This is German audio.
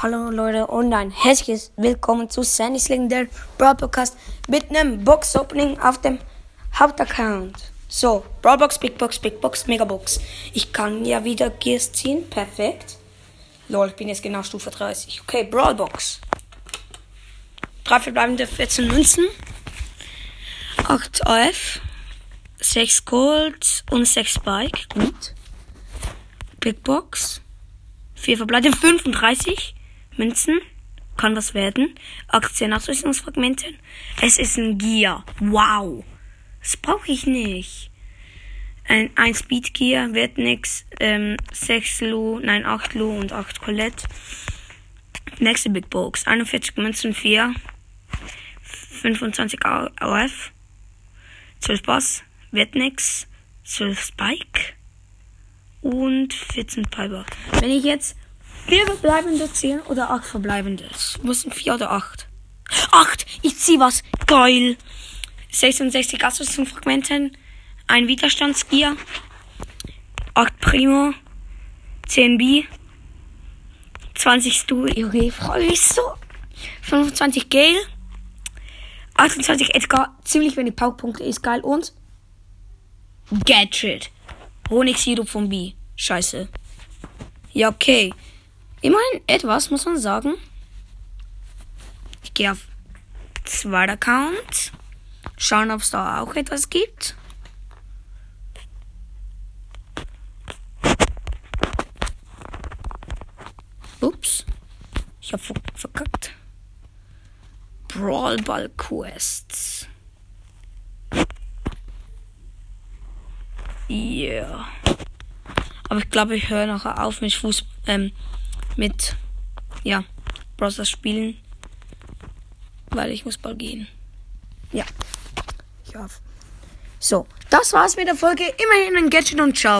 Hallo Leute und ein herzliches Willkommen zu Sandys Legendary Brawl Podcast mit einem Box Opening auf dem Hauptaccount. So, Brawl Box, Big Box, Big Box, Mega Box. Ich kann ja wieder Gears ziehen, perfekt. Lol, ich bin jetzt genau Stufe 30. Okay, Brawl Box. Drei verbleibende 14 Münzen, 8 AF, 6 Gold und 6 Spike. Gut. Big Box. 4 verbleibende 35 Münzen. Kann was werden. Aktien, Ausrüstungsfragmente. Es ist ein Gear. Wow. Das brauche ich nicht. Ein, ein Speed Gear wird nix. Ähm, 6 Lu, nein, 8 Lu und 8 Colette. Nächste Big Box. 41 Münzen, 4. 25 AF. 12 Boss. Wird nix. 12 Spike. Und 14 Piper. Wenn ich jetzt 4 verbleibende ziehen oder 8 verbleibende. Es müssen 4 oder 8. 8! Ich zieh was. Geil. 66 Fragmenten. Ein Widerstandsgier. 8 Primo. 10 B. 20 Stu. Okay, freue mich so. 25 Gale. 28 Edgar. Ziemlich wenig Powerpunkte ist geil. Und Gadget. Honigsirup von B. Scheiße. Ja, okay. Immerhin etwas, muss man sagen. Ich gehe auf zweiter Account. Schauen, ob es da auch etwas gibt. Ups. Ich hab verkackt. Brawl Ball Quests. Yeah. Aber ich glaube, ich höre nachher auf mit Fuß, ähm, mit, ja, Browser spielen. Weil ich muss bald gehen. Ja. Ich hoffe. So, das war's mit der Folge. Immerhin ein Gadget und ciao.